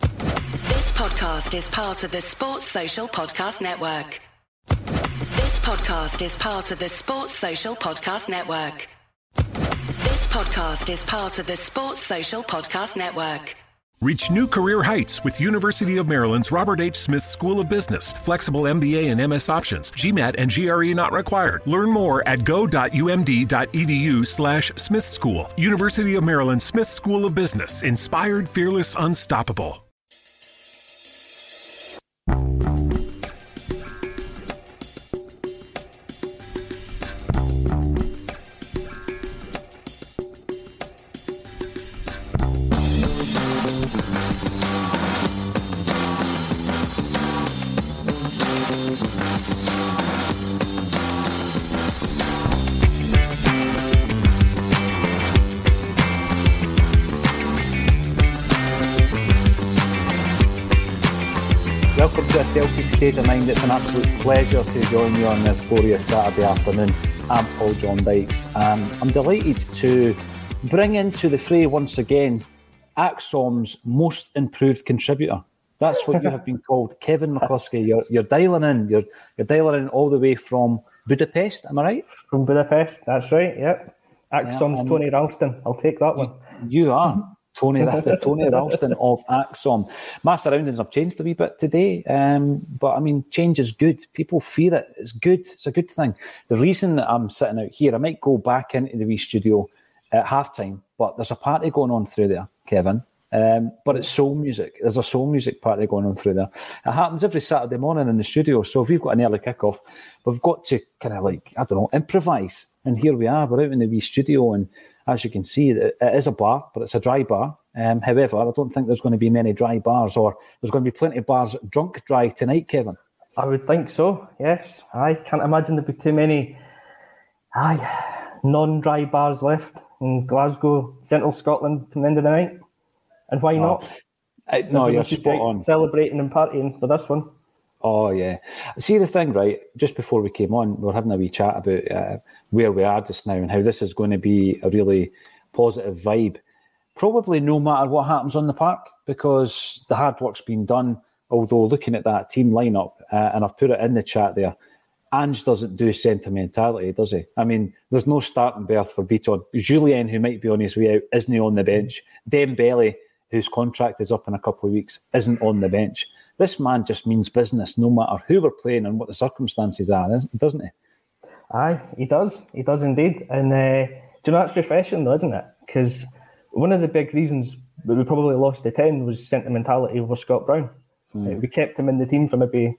This podcast is part of the Sports Social Podcast Network. This podcast is part of the Sports Social Podcast Network. This podcast is part of the Sports Social Podcast Network. Reach new career heights with University of Maryland's Robert H. Smith School of Business. Flexible MBA and MS options. GMAT and GRE not required. Learn more at go.umd.edu slash Smith School. University of Maryland Smith School of Business. Inspired, fearless, unstoppable. Welcome to a Celtic State of Mind. It's an absolute pleasure to join you on this glorious Saturday afternoon. I'm Paul John Dykes, and I'm delighted to bring into the fray once again ACSOM's most improved contributor. That's what you have been called, Kevin McCluskie. You're, you're dialing in. You're you're dialing in all the way from Budapest. Am I right? From Budapest. That's right. Yep. ACSOM's Yeah, um, Tony Ralston. I'll take that one. You are. Tony, the Tony Ralston of ACSOM. My surroundings have changed a wee bit today, um, but I mean, change is good. People fear it. It's good. It's a good thing. The reason that I'm sitting out here, I might go back into the wee studio at halftime, but there's a party going on through there, Kevin. Um, but it's soul music. There's a soul music party going on through there. It happens every Saturday morning in the studio. So if we've got an early kickoff, we've got to kind of like, I don't know, improvise. And here we are. We're out in the wee studio. And as you can see, it is a bar, but it's a dry bar. Um, however, I don't think there's going to be many dry bars, or there's going to be plenty of bars drunk dry tonight, Kevin. I would think so. Yes. I can't imagine there'd be too many aye, non-dry bars left in Glasgow, Central Scotland, from the end of the night. And why not? I- no, you're spot on. Celebrating and partying for this one. Oh yeah. See the thing, right? Just before we came on, we were having a wee chat about uh, where we are just now and how this is going to be a really positive vibe. Probably no matter what happens on the park, because the hard work's been done. Although looking at that team lineup, uh, and I've put it in the chat there, Ange doesn't do sentimentality, does he? I mean, there's no starting berth for Bitton. Jullien, who might be on his way out, isn't on the bench. Dembele, whose contract is up in a couple of weeks, isn't on the bench. This man just means business, no matter who we're playing and what the circumstances are, doesn't he? Aye, he does. He does indeed. And uh, do you know that's refreshing, though, isn't it? Because one of the big reasons that we probably lost the ten was sentimentality over Scott Brown. Mm. Uh, we kept him in the team for maybe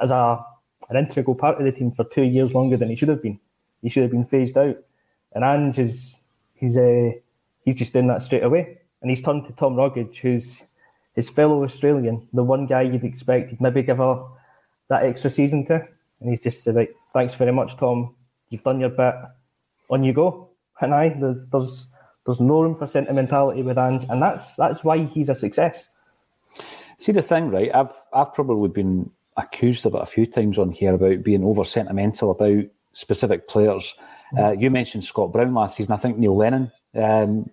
as a an integral part of the team for two years longer than he should have been. He should have been phased out. And Ange is he's uh, he's just doing that straight away. And he's turned to Tom Rogic, who's his fellow Australian, the one guy you'd expect he'd maybe give a that extra season to. And he's just said, like, thanks very much, Tom. You've done your bit. On you go. And I, there's, there's There's no room for sentimentality with Ange, and that's that's why he's a success. See the thing, right? I've I've probably been accused of it a few times on here about being over sentimental about specific players. Uh, you mentioned Scott Brown last season. I think Neil Lennon. Um,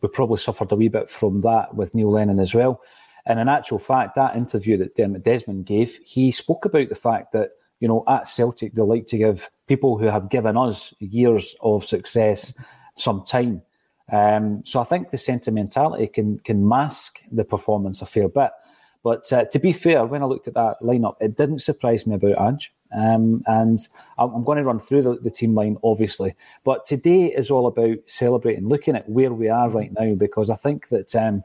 we probably suffered a wee bit from that with Neil Lennon as well. And in actual fact, that interview that Dermot Desmond gave, he spoke about the fact that you know at Celtic they like to give people who have given us years of success some time. Um, so I think the sentimentality can can mask the performance a fair bit. But uh, to be fair, when I looked at that lineup, it didn't surprise me about Ange. Um, and I'm, I'm, going to run through the, the, team line, obviously. But today is all about celebrating, looking at where we are right now, because I think that um,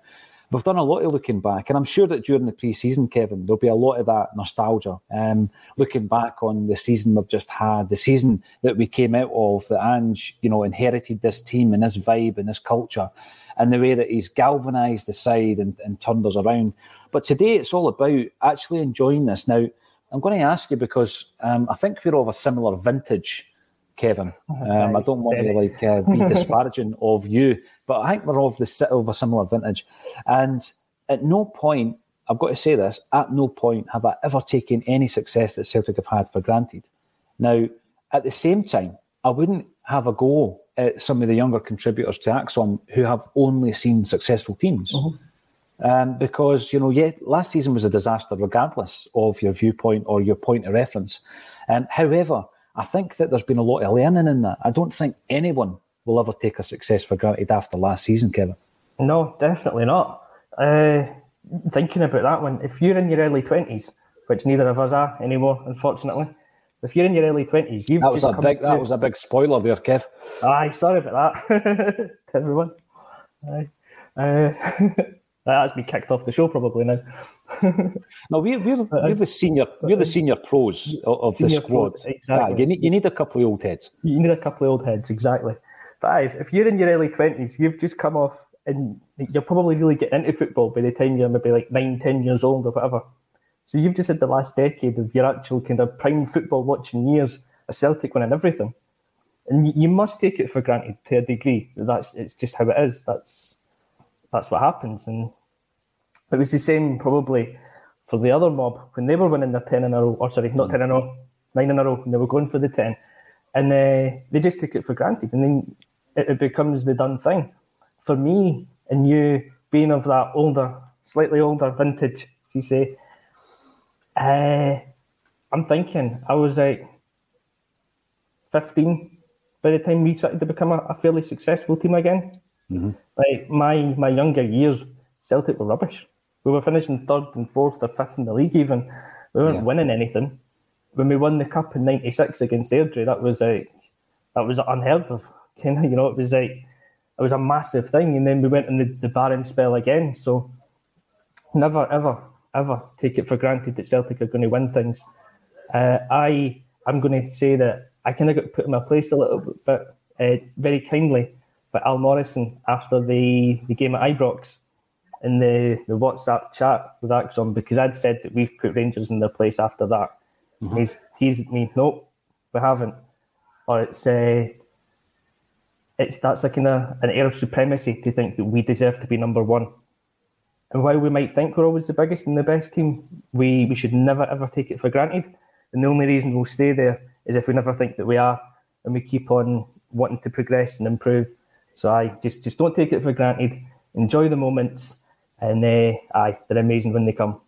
we've done a lot of looking back. And I'm sure that during the pre season, Kevin, there'll be a lot of that nostalgia. Um, looking back on the season we've just had, the season that we came out of, that Ange, you know, inherited this team and this vibe and this culture and the way that he's galvanised the side and, and turned us around. But today it's all about actually enjoying this. Now, I'm going to ask you because um, I think we're of a similar vintage, Kevin. Um, I don't want to like uh, be disparaging of you, but I think we're of the of a similar vintage. And at no point, I've got to say this: at no point have I ever taken any success that Celtic have had for granted. Now, at the same time, I wouldn't have a go at some of the younger contributors to ACSOM who have only seen successful teams. Mm-hmm. Um, because, you know, yeah, last season was a disaster regardless of your viewpoint or your point of reference. Um, however, I think that there's been a lot of learning in that. I don't think anyone will ever take a success for granted after last season, Kevin. No, definitely not. Uh, thinking about that one, if you're in your early 20s, which neither of us are anymore, unfortunately, if you're in your early twenties, you've that was a big that was a big spoiler there, Kev. Aye, sorry about that, everyone. Aye. Uh, that has me kicked off the show probably now. no, we're we're, uh, we're the senior we're the senior pros of, senior the squad. Pros, exactly. you need you need a couple of old heads. You need a couple of old heads, exactly. But aye, if you're in your early twenties, you've just come off and you're probably really getting into football by the time you're maybe like nine, ten years old or whatever. So you've just had the last decade of your actual kind of prime football watching years, a Celtic winning everything, and you must take it for granted to a degree. That's it's just how it is. That's that's what happens, and it was the same probably for the other mob when they were winning their ten in a row, or sorry, not ten in a row, nine in a row, and they were going for the ten, and uh, they just took it for granted, and then it, it becomes the done thing. For me and you being of that older, slightly older vintage, as you say, uh, I'm thinking I was like 15 by the time we started to become a, a fairly successful team again. Mm-hmm. Like my my younger years, Celtic were rubbish. We were finishing third and fourth or fifth in the league. Even we weren't yeah. winning anything. When we won the cup in '96 against Airdrie, that was like that was unheard of. Kind of, you know, it was like it was a massive thing. And then we went in the, the barren spell again. So never ever ever take it for granted that Celtic are going to win things. Uh, I I'm going to say that I kind of got put in my place a little bit, uh, very kindly by Al Morrison after the, the game at Ibrox in the, the WhatsApp chat with ACSOM because I'd said that we've put Rangers in their place after that. Mm-hmm. He's teased me, nope, we haven't. Or it's uh, it's that's like an, an air of supremacy to think that we deserve to be number one. And while we might think we're always the biggest and the best team, we, we should never ever take it for granted. And the only reason we'll stay there is if we never think that we are and we keep on wanting to progress and improve. So I just just don't take it for granted. Enjoy the moments, and uh, aye, they're amazing when they come.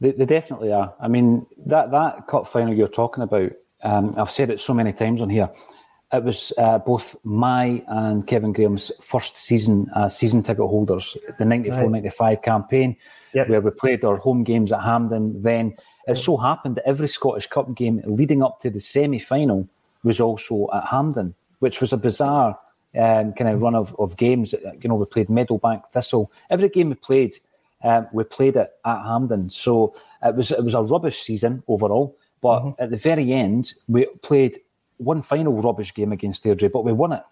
They, they definitely are. I mean that that cup final you're talking about. Um, I've said it so many times on here it was uh, both my and Kevin Graham's first season as uh, season ticket holders, the 94 95 campaign, yep. where we played our home games at Hampden. Then it so happened that every Scottish Cup game leading up to the semi final was also at Hampden, which was a bizarre um, kind of run of, of games. You know, we played Meadowbank Thistle. Every game we played, um, we played it at Hampden. So it was it was a rubbish season overall. But mm-hmm. at the very end, we played one final rubbish game against Airdrie, but we won it.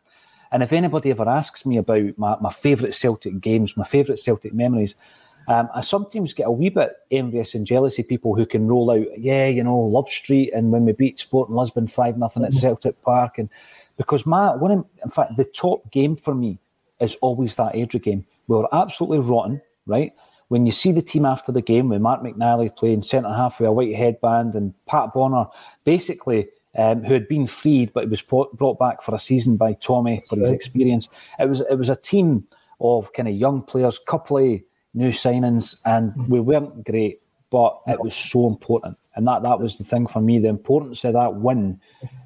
And if anybody ever asks me about my, my favourite Celtic games, my favourite Celtic memories, um, I sometimes get a wee bit envious and jealousy people who can roll out, yeah, you know, Love Street and when we beat Sporting Lisbon 5 nothing at mm-hmm. Celtic Park. And because my one, of, in fact, the top game for me is always that Airdrie game. We were absolutely rotten, right? When you see the team after the game with Mark McNally playing centre half with a white headband and Pat Bonner basically um, who had been freed, but he was brought back for a season by Tommy for his experience. It was it was a team of kind of young players, couple of new signings, and we weren't great, but it was so important, and that that was the thing for me. The importance of that win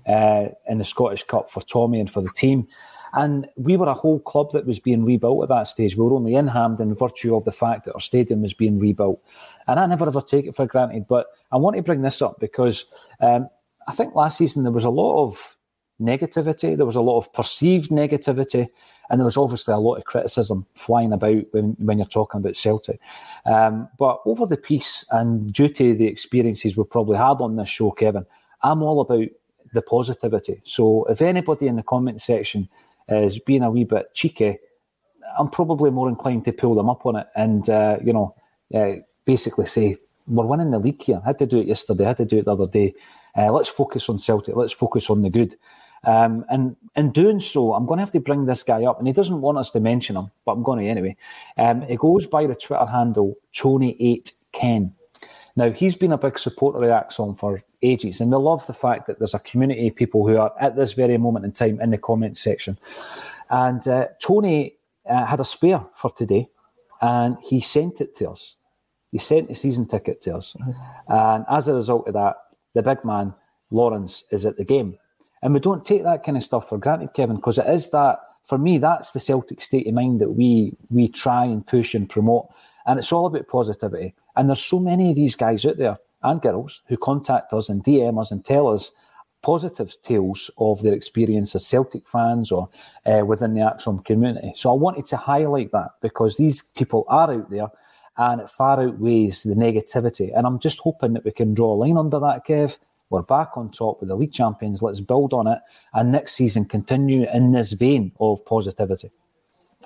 uh, in the Scottish Cup for Tommy and for the team. And we were a whole club that was being rebuilt at that stage. We were only in Hampden in virtue of the fact that our stadium was being rebuilt. And I never ever take it for granted. But I want to bring this up because um, I think last season there was a lot of negativity, there was a lot of perceived negativity, and there was obviously a lot of criticism flying about when, when you're talking about Celtic. Um, but over the piece and due to the experiences we've probably had on this show, Kevin, I'm all about the positivity. So if anybody in the comment section is being a wee bit cheeky, I'm probably more inclined to pull them up on it and, uh, you know, uh, basically say, we're winning the league here. I had to do it yesterday, I had to do it the other day. Uh, let's focus on Celtic. Let's focus on the good. Um, and in doing so, I'm going to have to bring this guy up, and he doesn't want us to mention him, but I'm going to anyway. Um, he goes by the Twitter handle Tony8Ken. Now, he's been a big supporter of ACSOM for ages, and we love the fact that there's a community of people who are at this very moment in time in the comment section. And uh, Tony uh, had a spare for today, and he sent it to us. He sent the season ticket to us. Mm-hmm. And as a result of that, the big man, Lawrence, is at the game. And we don't take that kind of stuff for granted, Kevin, because it is that, for me, that's the Celtic state of mind that we we try and push and promote. And it's all about positivity. And there's so many of these guys out there and girls who contact us and DM us and tell us positive tales of their experience as Celtic fans or uh, within the ACSOM community. So I wanted to highlight that because these people are out there and it far outweighs the negativity. And I'm just hoping that we can draw a line under that, Kev. We're back on top with the league champions. Let's build on it, and next season continue in this vein of positivity.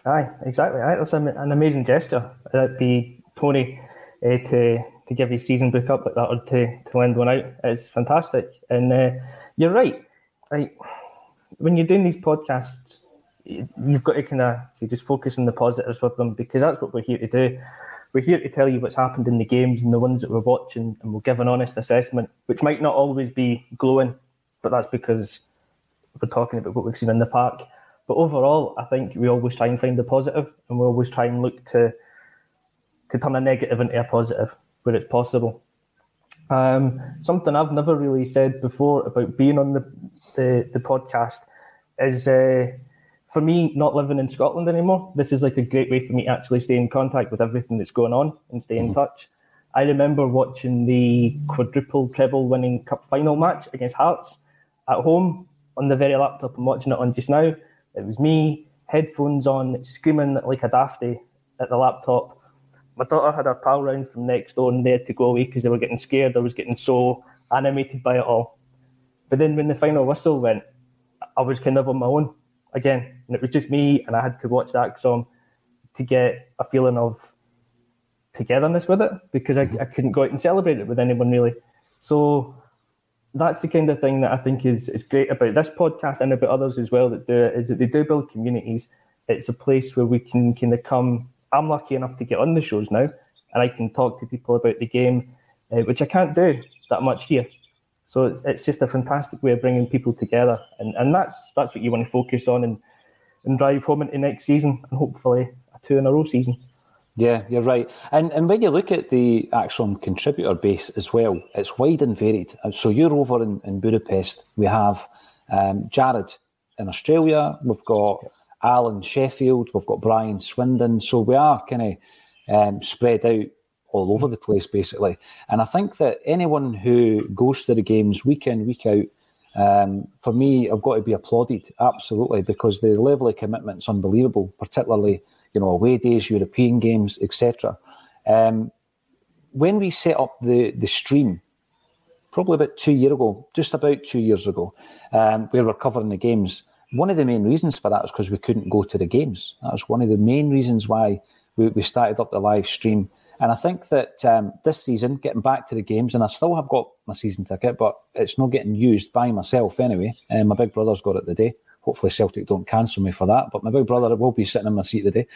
Aye, exactly. Aye, that's an amazing gesture. That'd be Tony uh, to to give his season book up like that, or to to lend one out. It's fantastic, and uh, you're right. Right, when you're doing these podcasts, you've got to kind of just focus on the positives with them because that's what we're here to do. We're here to tell you what's happened in the games and the ones that we're watching, and we'll give an honest assessment, which might not always be glowing, but that's because we're talking about what we've seen in the park. But overall, I think we always try and find the positive, and we always try and look to to turn a negative into a positive where it's possible. Um, something I've never really said before about being on the the, the podcast is uh, for me, not living in Scotland anymore, this is like a great way for me to actually stay in contact with everything that's going on and stay in mm-hmm. touch. I remember watching the quadruple treble winning cup final match against Hearts at home on the very laptop I'm watching it on just now. It was me, headphones on, screaming like a dafty at the laptop. My daughter had her pal round from next door and they had to go away because they were getting scared. I was getting so animated by it all. But then when the final whistle went, I was kind of on my own again, and it was just me, and I had to watch that song to get a feeling of togetherness with it because I, I couldn't go out and celebrate it with anyone really. So that's the kind of thing that I think is is great about this podcast and about others as well that do it is that they do build communities. It's a place where we can kind of come. I'm lucky enough to get on the shows now, and I can talk to people about the game, uh, which I can't do that much here. So it's, it's just a fantastic way of bringing people together, and, and that's that's what you want to focus on and and drive home into next season, and hopefully a two in a row season. Yeah, you're right. And and when you look at the ACSOM contributor base as well, it's wide and varied. So you're over in, in Budapest. We have um, Jared in Australia. We've got Alan Sheffield. We've got Brian Swindon. So we are kind of um, spread out all over the place, basically. And I think that anyone who goes to the games week in, week out, um, for me, I've got to be applauded, absolutely, because the level of commitment is unbelievable, particularly, you know, away days, European games, etc. Um, when we set up the, the stream, probably about two years ago, just about two years ago, um, where we're covering the games, one of the main reasons for that was because we couldn't go to the games. That was one of the main reasons why we, we started up the live stream and I think that um, this season, getting back to the games, and I still have got my season ticket, but it's not getting used by myself anyway. And my big brother's got it today. hopefully Celtic don't cancel me for that, but my big brother will be sitting in my seat today,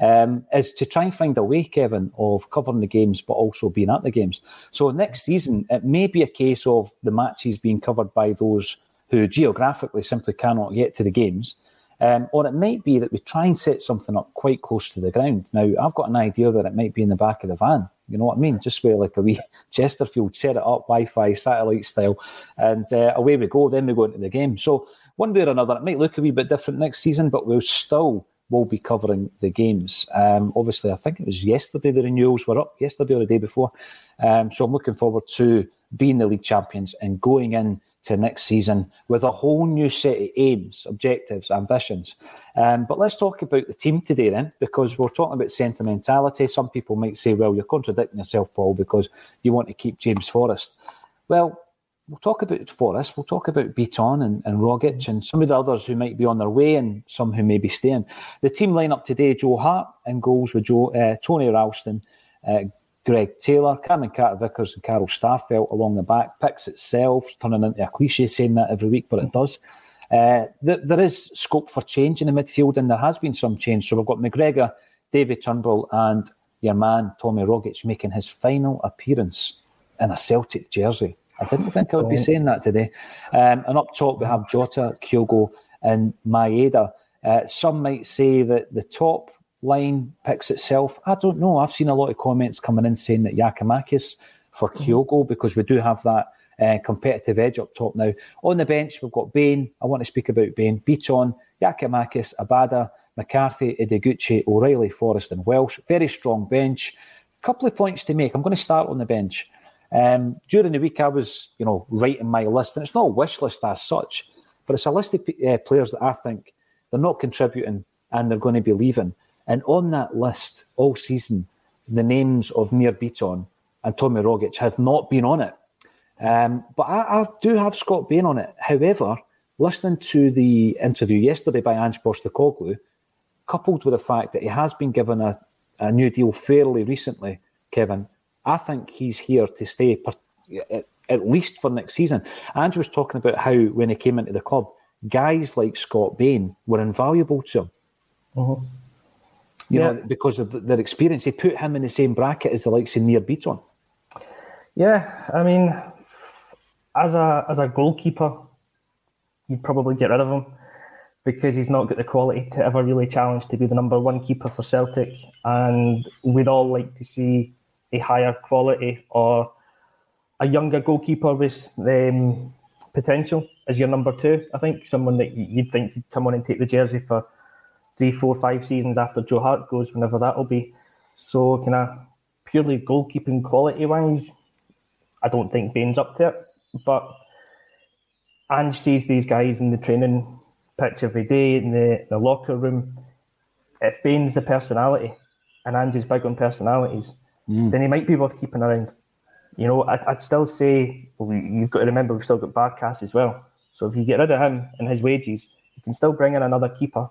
um, is to try and find a way, Kevin, of covering the games but also being at the games. So next season, it may be a case of the matches being covered by those who geographically simply cannot get to the games. Um, or it might be that we try and set something up quite close to the ground. Now, I've got an idea that it might be in the back of the van. You know what I mean? Just where like a wee Chesterfield, set it up Wi-Fi, satellite style, and uh, away we go. Then we go into the game. So one way or another, it might look a wee bit different next season, but we'll still will be covering the games. Um, obviously, I think it was yesterday the renewals were up, yesterday or the day before. Um, so I'm looking forward to being the league champions and going in to next season with a whole new set of aims, objectives, ambitions. Um, but let's talk about the team today then, because we're talking about sentimentality. Some people might say, well, you're contradicting yourself, Paul, because you want to keep James Forrest. Well, we'll talk about Forrest, we'll talk about Bitton and, and Rogic and some of the others who might be on their way and some who may be staying. The team lineup today, Joe Hart in goals with Joe, uh, Tony Ralston, uh, Greg Taylor, Cameron Carter Vickers, and Carl Starfelt along the back. Picks itself, turning into a cliche saying that every week, but it does. Uh, th- there is scope for change in the midfield, and there has been some change. So we've got McGregor, David Turnbull, and your man Tommy Rogic making his final appearance in a Celtic jersey. I didn't think I would be saying that today. Um, and up top, we have Jota, Kyogo, and Maeda. Uh, some might say that the top line picks itself. I don't know. I've seen a lot of comments coming in saying that Giakoumakis for mm-hmm. Kyogo because we do have that uh, competitive edge up top now. On the bench, we've got Bain. I want to speak about Bain. Bitton, Giakoumakis, Abada, McCarthy, Ideguchi, O'Riley, Forrest, and Welsh. Very strong bench. A couple of points to make. I'm going to start on the bench. Um, during the week, I was, you know, writing my list, and it's not a wish list as such, but it's a list of uh, players that I think they're not contributing and they're going to be leaving. And on that list all season, the names of Nir Bitton and Tommy Rogic have not been on it. Um, but I, I, do have Scott Bain on it. However, listening to the interview yesterday by Ange Postecoglou, coupled with the fact that he has been given a, a new deal fairly recently, Kevin, I think he's here to stay per, at least for next season. Ange was talking about how when he came into the club, guys like Scott Bain were invaluable to him. Uh-huh. You yeah. know, because of their experience, They put him in the same bracket as the likes of Nir Bitton. Yeah, I mean, as a as a goalkeeper, you'd probably get rid of him because he's not got the quality to ever really challenge to be the number one keeper for Celtic. And we'd all like to see a higher quality or a younger goalkeeper with um, potential as your number two. I think someone that you'd think could come on and take the jersey for three, four, five seasons after Joe Hart goes, whenever that'll be. So, kind of purely goalkeeping quality wise, I don't think Bain's up to it. But Ange sees these guys in the training pitch every day, in the, the locker room. If Bain's the personality, and Ange is big on personalities, mm. then he might be worth keeping around. You know, I'd, I'd still say, well, you've got to remember we've still got Barkas as well. So if you get rid of him and his wages, you can still bring in another keeper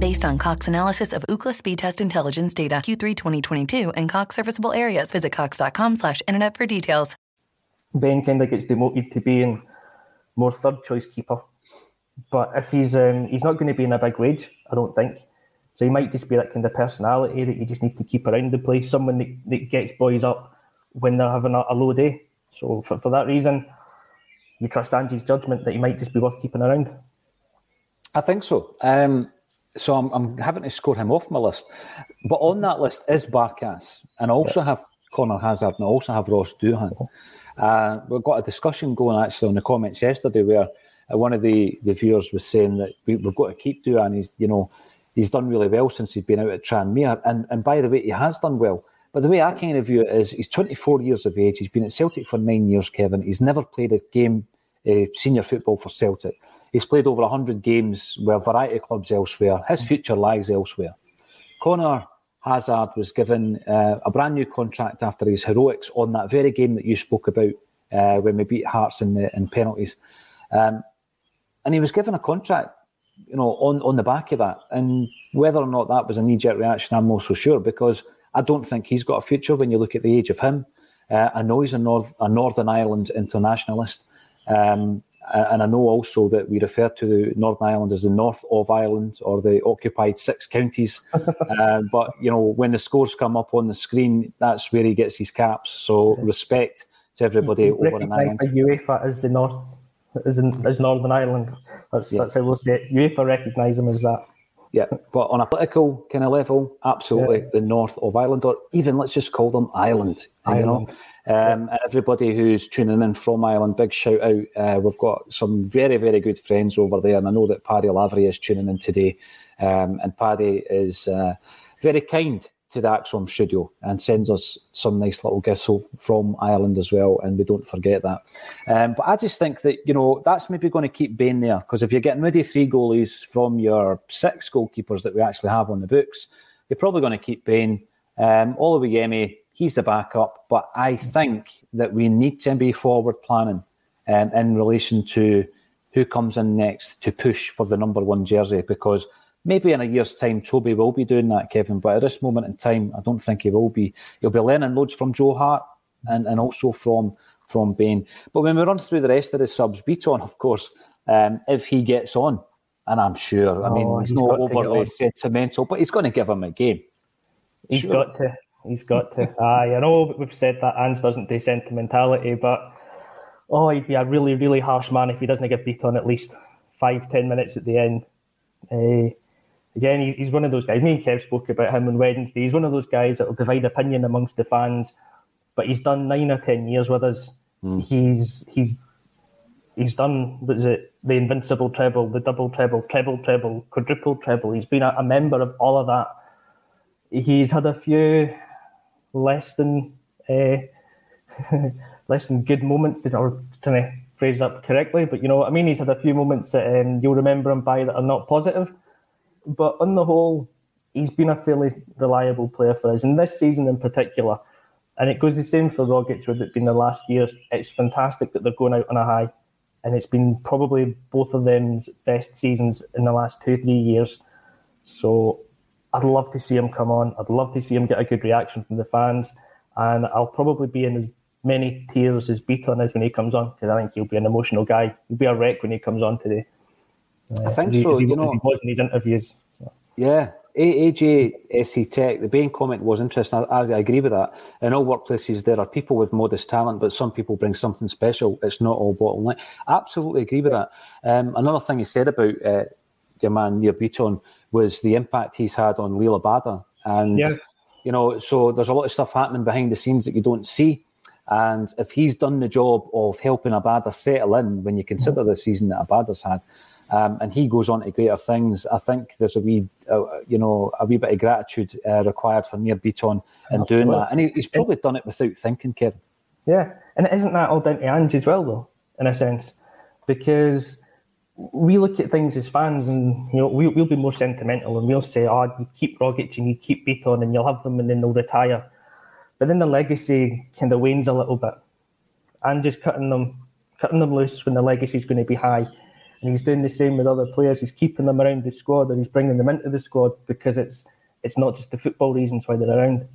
Based on Cox analysis of Ookla speed test intelligence data Q3 2022 and Cox serviceable areas, visit cox.com slash internet for details. Ben kind of gets demoted to being more third choice keeper. But if he's um, he's not going to be in a big wage, I don't think. So he might just be that kind of personality that you just need to keep around the place, someone that, that gets boys up when they're having a, a low day. So for, for that reason, you trust Ange's judgment that he might just be worth keeping around. I think so. Um, so I'm, I'm, having to score him off my list. But on that list is Barkas, and I also yeah. have Conor Hazard, and I also have Ross Doohan. Uh, we've got a discussion going actually on the comments yesterday where uh, one of the, the viewers was saying that we, have got to keep Doohan. He's you know he's done really well since he's been out at Tranmere, and and by the way, he has done well. But the way I kind of view it is, he's 24 years of age. He's been at Celtic for nine years, Kevin. He's never played a game, uh, senior football for Celtic. He's played over 100 games with a variety of clubs elsewhere. His future lies elsewhere. Conor Hazard was given uh, a brand new contract after his heroics on that very game that you spoke about uh, when we beat Hearts in, the, in penalties. Um, and he was given a contract, you know, on, on the back of that. And whether or not that was a knee jerk reaction, I'm not so sure because I don't think he's got a future when you look at the age of him. Uh, I know he's a, North, a Northern Ireland internationalist. Um, and I know also that we refer to Northern Ireland as the north of Ireland or the occupied six counties. uh, but you know, when the scores come up on the screen, that's where he gets his caps. So respect to everybody over in Ireland. UEFA as the north, as, in, as Northern Ireland. That's, yeah. that's how we'll say it. UEFA recognise him as that. Yeah, but on a political kind of level, absolutely yeah. the north of Ireland, or even let's just call them Ireland. Ireland. You know, um, and everybody who's tuning in from Ireland, big shout out. Uh, we've got some very, very good friends over there, and I know that Paddy Lavery is tuning in today. Um, and Paddy is uh, very kind to the ACSOM studio and sends us some nice little gifts from Ireland as well, and we don't forget that. Um, but I just think that, you know, that's maybe going to keep Bain there, because if you're getting rid of three goalies from your six goalkeepers that we actually have on the books, you're probably going to keep Bain. Um, Oluwayemi, he's the backup. But I think that we need to be forward planning um, in relation to who comes in next to push for the number one jersey because maybe in a year's time Toby will be doing that, Kevin. But at this moment in time, I don't think he will be. He'll be learning loads from Joe Hart and, and also from from Bain. But when we run through the rest of the subs, Bitton, of course, um, if he gets on, and I'm sure, I mean, oh, he's, he's not overly sentimental, but he's going to give him a game. He's sure. got to. He's got to. Aye, I know we've said that Ange doesn't do sentimentality, but oh, he'd be a really, really harsh man if he doesn't get beat on at least five, ten minutes at the end. Uh, again, he's one of those guys. Me and Kev spoke about him on Wednesday. He's one of those guys that will divide opinion amongst the fans, but he's done nine or ten years with us. Mm. He's he's he's done what is it the invincible treble, the double treble, treble treble, quadruple treble. He's been a, a member of all of that. He's had a few less than uh, less than good moments, to, or trying to phrase that correctly. But you know what I mean. He's had a few moments that um, you'll remember him by that are not positive. But on the whole, he's been a fairly reliable player for us, and this season in particular. And it goes the same for Rogic with it being the last year. It's fantastic that they're going out on a high, and it's been probably both of them's best seasons in the last two three years. So I'd love to see him come on. I'd love to see him get a good reaction from the fans. And I'll probably be in as many tears as Bitton is when he comes on because I think he'll be an emotional guy. He'll be a wreck when he comes on today. Uh, I think so. He, you know, he was in his interviews. So. Yeah, AJ Tech, the Bain comment was interesting. I, I, agree with that. In all workplaces, there are people with modest talent, but some people bring something special. It's not all bottom line. Absolutely agree with that. Um, another thing he said about uh, your man Nir Bitton was the impact he's had on Liel Abada. And, yeah. you know, so there's a lot of stuff happening behind the scenes that you don't see. And if he's done the job of helping Abada settle in, when you consider the season that Abada's had, um, and he goes on to greater things, I think there's a wee, uh, you know, a wee bit of gratitude uh, required for Nir Bitton in Absolutely. doing that. And he, he's probably done it without thinking, Kevin. Yeah, and isn't that all down to Ange as well, though, in a sense? Because we look at things as fans, and you know, we, we'll be more sentimental, and we'll say, "Oh, you keep Rogic and you keep Bitton, and you'll have them, and then they'll retire." But then the legacy kind of wanes a little bit, and just cutting them, cutting them loose when the legacy is going to be high. And he's doing the same with other players. He's keeping them around the squad, or he's bringing them into the squad because it's it's not just the football reasons why they're around.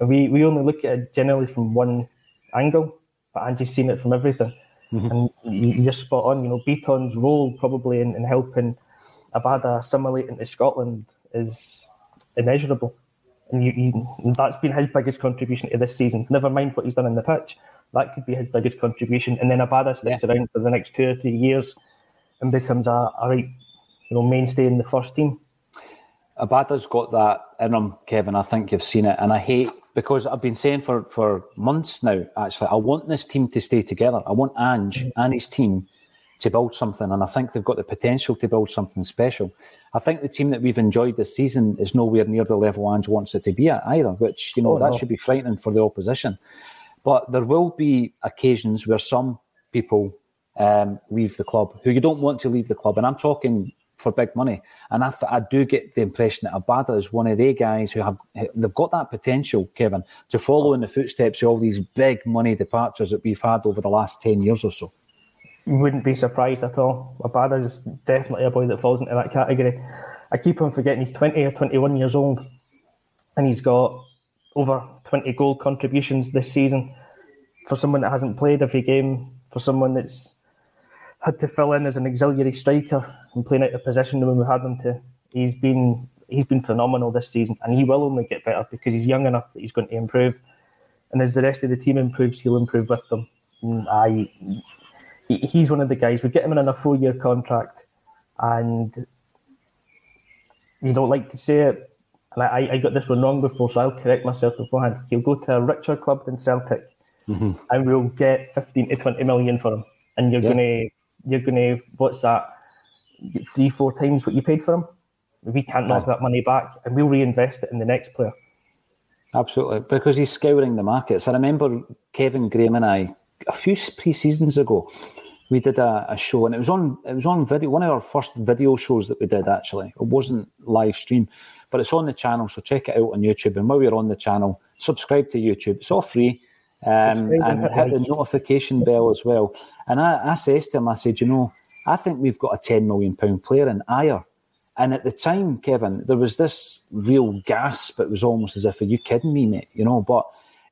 And we we only look at it generally from one angle, but Angie's seen it from everything. Mm-hmm. And you're spot on. You know, Bitton's role probably in, in helping Abada assimilate into Scotland is immeasurable. And you, you, that's been his biggest contribution to this season. Never mind what he's done in the pitch. That could be his biggest contribution. And then Abada sticks yeah. around for the next two or three years and becomes a, a right, you know, mainstay in the first team. Abada's got that in him, Kevin. I think you've seen it. And I hate because I've been saying for, for months now, actually, I want this team to stay together. I want Ange mm. and his team to build something, and I think they've got the potential to build something special. I think the team that we've enjoyed this season is nowhere near the level Ange wants it to be at either, which, you know, oh, that no. should be frightening for the opposition. But there will be occasions where some people um, leave the club who you don't want to leave the club. And I'm talking for big money. And I, th- I do get the impression that Abada is one of the guys who have they've got that potential, Kevin, to follow in the footsteps of all these big money departures that we've had over the last ten years or so. Wouldn't be surprised at all. Abada is definitely a boy that falls into that category. I keep on forgetting he's twenty or twenty-one years old, and he's got over twenty goal contributions this season. For someone that hasn't played every game, for someone that's had to fill in as an auxiliary striker and playing out of position when we had him to. He's been he's been phenomenal this season, and he will only get better because he's young enough that he's going to improve. And as the rest of the team improves, he'll improve with them. And I, he's one of the guys. We get him in a four-year contract, and you don't like to say it. And I, I got this one wrong before, so I'll correct myself beforehand. He'll go to a richer club than Celtic, mm-hmm. and we'll get fifteen to twenty million for him. And you're yeah. going to you're going to what's that three four times what you paid for him. We can't knock that money back and we'll reinvest it in the next player. Absolutely because he's scouring the markets. I remember kevin graham and i a few pre-seasons ago we did a, a, show and it was on it was on video one of our first video shows that we did actually. It wasn't live stream but it's on the channel so check it out on youtube. And while you're on the channel subscribe to youtube. It's all free um, and hit the notification bell as well. And I, I says to him, I said, you know, I think we've got a ten million pound player in Ajer. And at the time, Kevin, there was this real gasp. It was almost as if, are you kidding me, mate? You know, but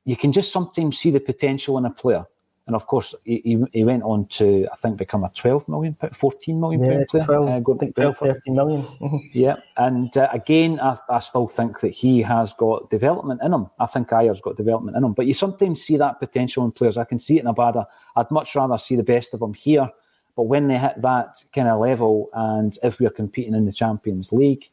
you can just sometimes see the potential in a player. And of course, he, he went on to, I think, become a 12 million, 14 million yeah, pound player. 12, uh, going 12 13 million. Mm-hmm. yeah. And uh, again, I, I, still think that he has got development in him. I think Ajer's got development in him. But you sometimes see that potential in players. I can see it in Abada. I'd much rather see the best of them here. But when they hit that kind of level, and if we're competing in the Champions League,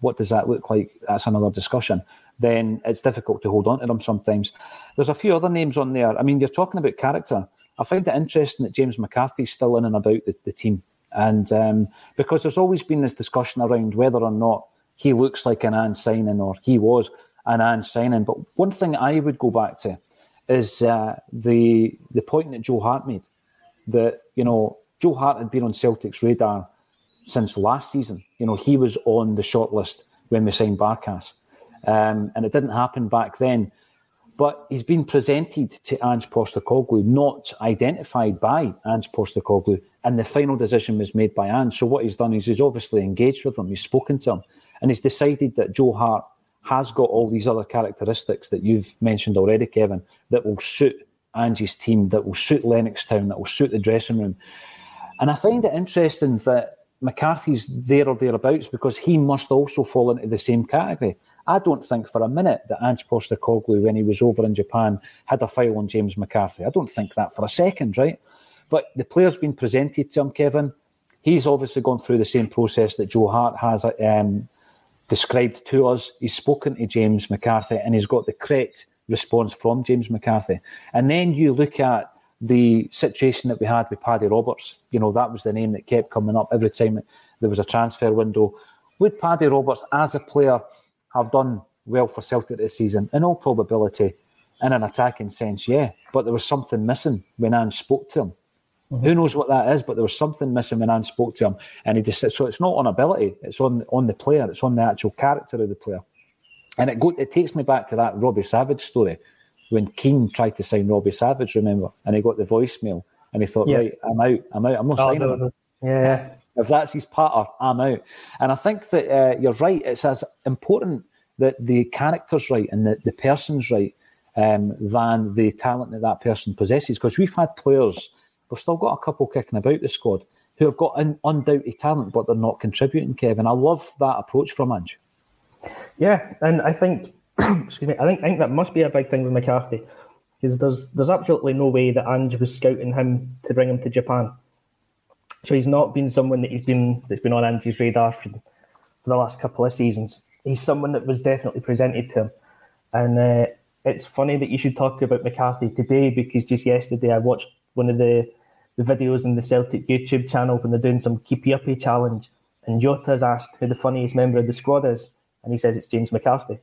what does that look like? That's another discussion then it's difficult to hold on to them sometimes. There's a few other names on there. I mean, you're talking about character. I find it interesting that James McCarthy's still in and about the, the team. And um, because there's always been this discussion around whether or not he looks like an Ange signing or he was an Ange signing. But one thing I would go back to is uh, the the point that Joe Hart made that you know Joe Hart had been on Celtic's radar since last season. You know he was on the shortlist when we signed Barkas. Um, and it didn't happen back then. But he's been presented to Ange Postecoglou, not identified by Ange Postecoglou, and the final decision was made by Ange. So what he's done is he's obviously engaged with him, he's spoken to him, and he's decided that Joe Hart has got all these other characteristics that you've mentioned already, Kevin, that will suit Ange's team, that will suit Lennoxtown, that will suit the dressing room. And I find it interesting that McCarthy's there or thereabouts because he must also fall into the same category. I don't think for a minute that Ange Postecoglou, when he was over in Japan, had a file on James McCarthy. I don't think that for a second, right? But the player's been presented to him, Kevin. He's obviously gone through the same process that Joe Hart has um, described to us. He's spoken to James McCarthy and he's got the correct response from James McCarthy. And then you look at the situation that we had with Paddy Roberts. You know, that was the name that kept coming up every time there was a transfer window. Would Paddy Roberts, as a player, have done well for Celtic this season? In all probability, in an attacking sense, yeah. But there was something missing when Ange spoke to him. Mm-hmm. Who knows what that is? But there was something missing when Ange spoke to him, and he just so it's not on ability; it's on on the player, it's on the actual character of the player. And it go, it takes me back to that Robbie Savage story when Keane tried to sign Robbie Savage, remember, and he got the voicemail, and he thought, yeah. right, I'm out, I'm out, I'm not oh, signing no, him. Yeah, if that's his patter, I'm out. And I think that uh, you're right. It's as important that the character's right and the, the person's right um, than the talent that that person possesses. Because we've had players, we've still got a couple kicking about the squad who have got an undoubted talent, but they're not contributing, Kevin. I love that approach from Ange. Yeah, and I think, excuse me, I think, I think that must be a big thing with McCarthy because there's there's absolutely no way that Ange was scouting him to bring him to Japan. So he's not been someone that he's been that's been on Ange's radar for, for the last couple of seasons. He's someone that was definitely presented to him, and uh, it's funny that you should talk about McCarthy today because just yesterday I watched one of the the videos in the Celtic YouTube channel when they're doing some keepy uppy challenge, and Jota's asked who the funniest member of the squad is, and he says it's James McCarthy.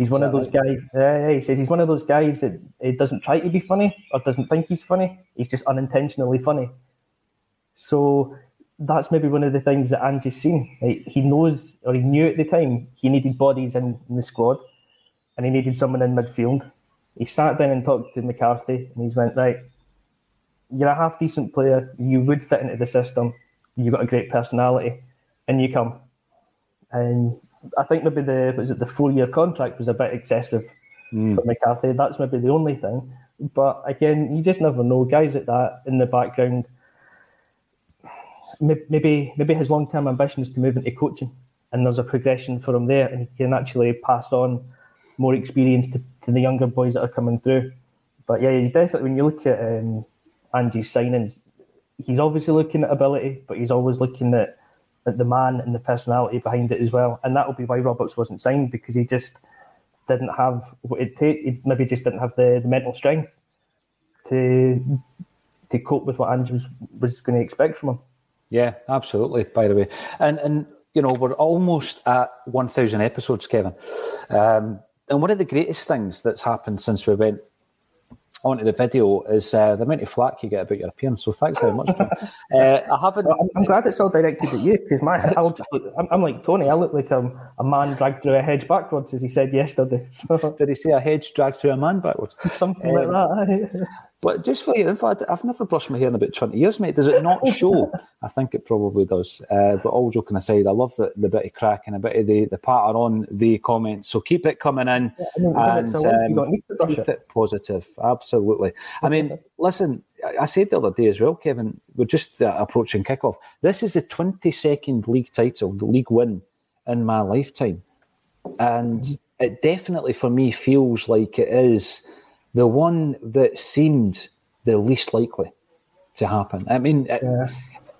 He's one of those guys. He says he's one of those guys that he doesn't try to be funny or doesn't think he's funny. He's just unintentionally funny. So that's maybe one of the things that Ange's seen. Like, he knows, or he knew at the time, he needed bodies in, in the squad, and he needed someone in midfield. He sat down and talked to McCarthy, and he's went right. You're a half decent player. You would fit into the system. You've got a great personality, and you come. And I think maybe the was it the four year contract was a bit excessive mm. for McCarthy. That's maybe the only thing. But again, you just never know. Guys like that in the background, maybe maybe his long term ambition is to move into coaching, and there's a progression for him there, and he can actually pass on more experience to, to the younger boys that are coming through. But yeah, you definitely when you look at um, Ange's signings, he's obviously looking at ability, but he's always looking at, at the man and the personality behind it as well. And that will be why Roberts wasn't signed because he just didn't have what it take. He maybe just didn't have the, the mental strength to to cope with what Ange was, was going to expect from him. Yeah, absolutely. By the way, and and you know we're almost at one thousand episodes, Kevin. Um, and one of the greatest things that's happened since we went onto the video is uh, the amount of flack you get about your appearance. So thanks very much. uh, I haven't. Well, I'm, I'm, glad it's all directed at you because my I look, I'm, I'm, like Tony. I look like a, a man dragged through a hedge backwards, as he said yesterday. So. Did he say a hedge dragged through a man backwards? Something um, like that. But just for your info, I've never brushed my hair in about 20 years, mate. Does it not show? I think it probably does. Uh, but all joking aside, I love the, the bit of crack and a bit of the, the patter on the comments. So keep it coming in yeah, I mean, and um, keep it, it positive. Absolutely. I mean, listen, I said the other day as well, Kevin, we're just uh, approaching kickoff. This is the 22nd league title, the league win in my lifetime. And it definitely for me feels like it is – the one that seemed the least likely to happen. I mean, yeah.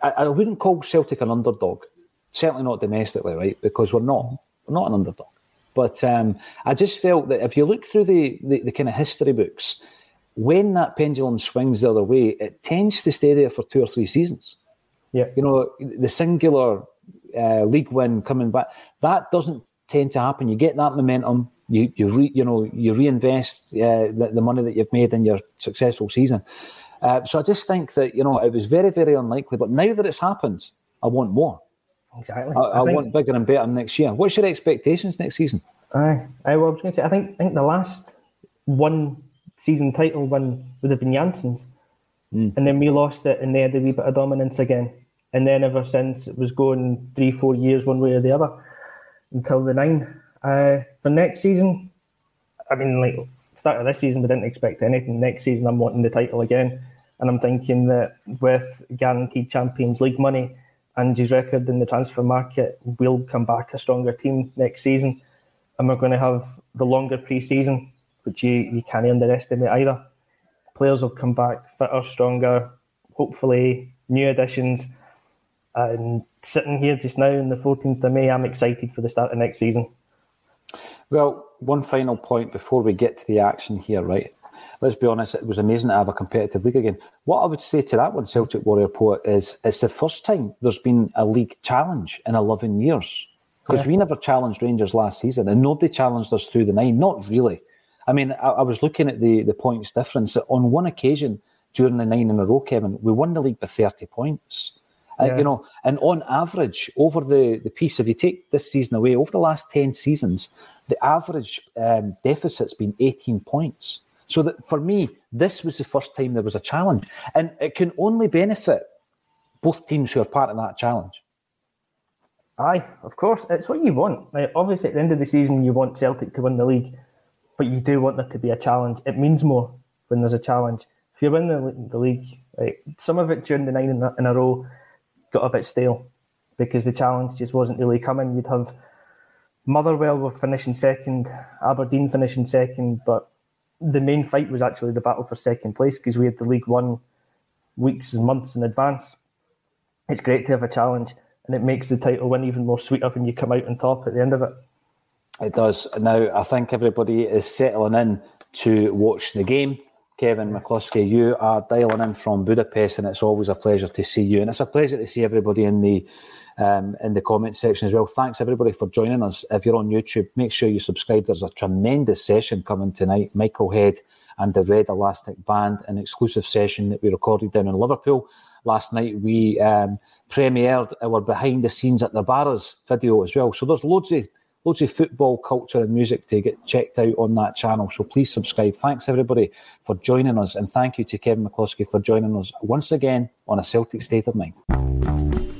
I, I, wouldn't call Celtic an underdog, certainly not domestically, right? Because we're not, we're not an underdog. But um, I just felt that if you look through the, the, the kind of history books, when that pendulum swings the other way, it tends to stay there for two or three seasons. Yeah, you know, the singular uh, league win coming back that doesn't tend to happen. You get that momentum, you you re, you know you reinvest uh, the, the, money that you've made in your successful season. Uh, so I just think that you know it was very very unlikely, but now that it's happened, I want more. Exactly. I, I, I think, want bigger and better next year. What's your expectations next season? I I was going to say I think I think the last one season title win would have been Jansen's, mm. and then we lost it, and they had a wee bit of dominance again, and then ever since it was going three four years one way or the other until the nine. Uh, for next season, I mean, like start of this season, we didn't expect anything. Next season, I'm wanting the title again, and I'm thinking that with guaranteed Champions League money and his record in the transfer market, we'll come back a stronger team next season, and we're going to have the longer pre-season, which you you can't underestimate either. Players will come back fitter, stronger, hopefully new additions. And sitting here just now on the 14th of May, I'm excited for the start of next season. Well, one final point before we get to the action here, right? Let's be honest, it was amazing to have a competitive league again. What I would say to that one, Celtic Warrior Poet, is it's the first time there's been a league challenge in 11 years. Because yeah. we never challenged Rangers last season and nobody challenged us through the nine. Not really. I mean, I, I was looking at the, the points difference. On one occasion during the nine in a row, Kevin, we won the league by 30 points. Uh, yeah. Uh, you know, and on average, over the, the piece, if you take this season away, over the last 10 seasons, the average um, deficit's been 18 points. So that for me, this was the first time there was a challenge. And it can only benefit both teams who are part of that challenge. Aye, of course. It's what you want. Like, obviously, at the end of the season, you want Celtic to win the league, but you do want there to be a challenge. It means more when there's a challenge. If you win the, the league, like, some of it during the nine in a, in a row got a bit stale because the challenge just wasn't really coming. You'd have Motherwell were finishing second, Aberdeen finishing second, but the main fight was actually the battle for second place because we had the League won weeks and months in advance. It's great to have a challenge, and it makes the title win even more sweeter when you come out on top at the end of it. It does. Now, I think everybody is settling in to watch the game. Kevin McCluskie, you are dialing in from Budapest, and it's always a pleasure to see you. And it's a pleasure to see everybody in the um, in the comment section as well. Thanks everybody for joining us. If you're on YouTube, make sure you subscribe. There's a tremendous session coming tonight. Michael Head and the Red Elastic Band, an exclusive session that we recorded down in Liverpool. last night we um, premiered our behind the scenes at the Barras video as well. So there's loads of loads of football culture and music to get checked out on that channel. So please subscribe. Thanks everybody for joining us, and thank you to Kevin McCluskie for joining us once again on a Celtic State of Mind.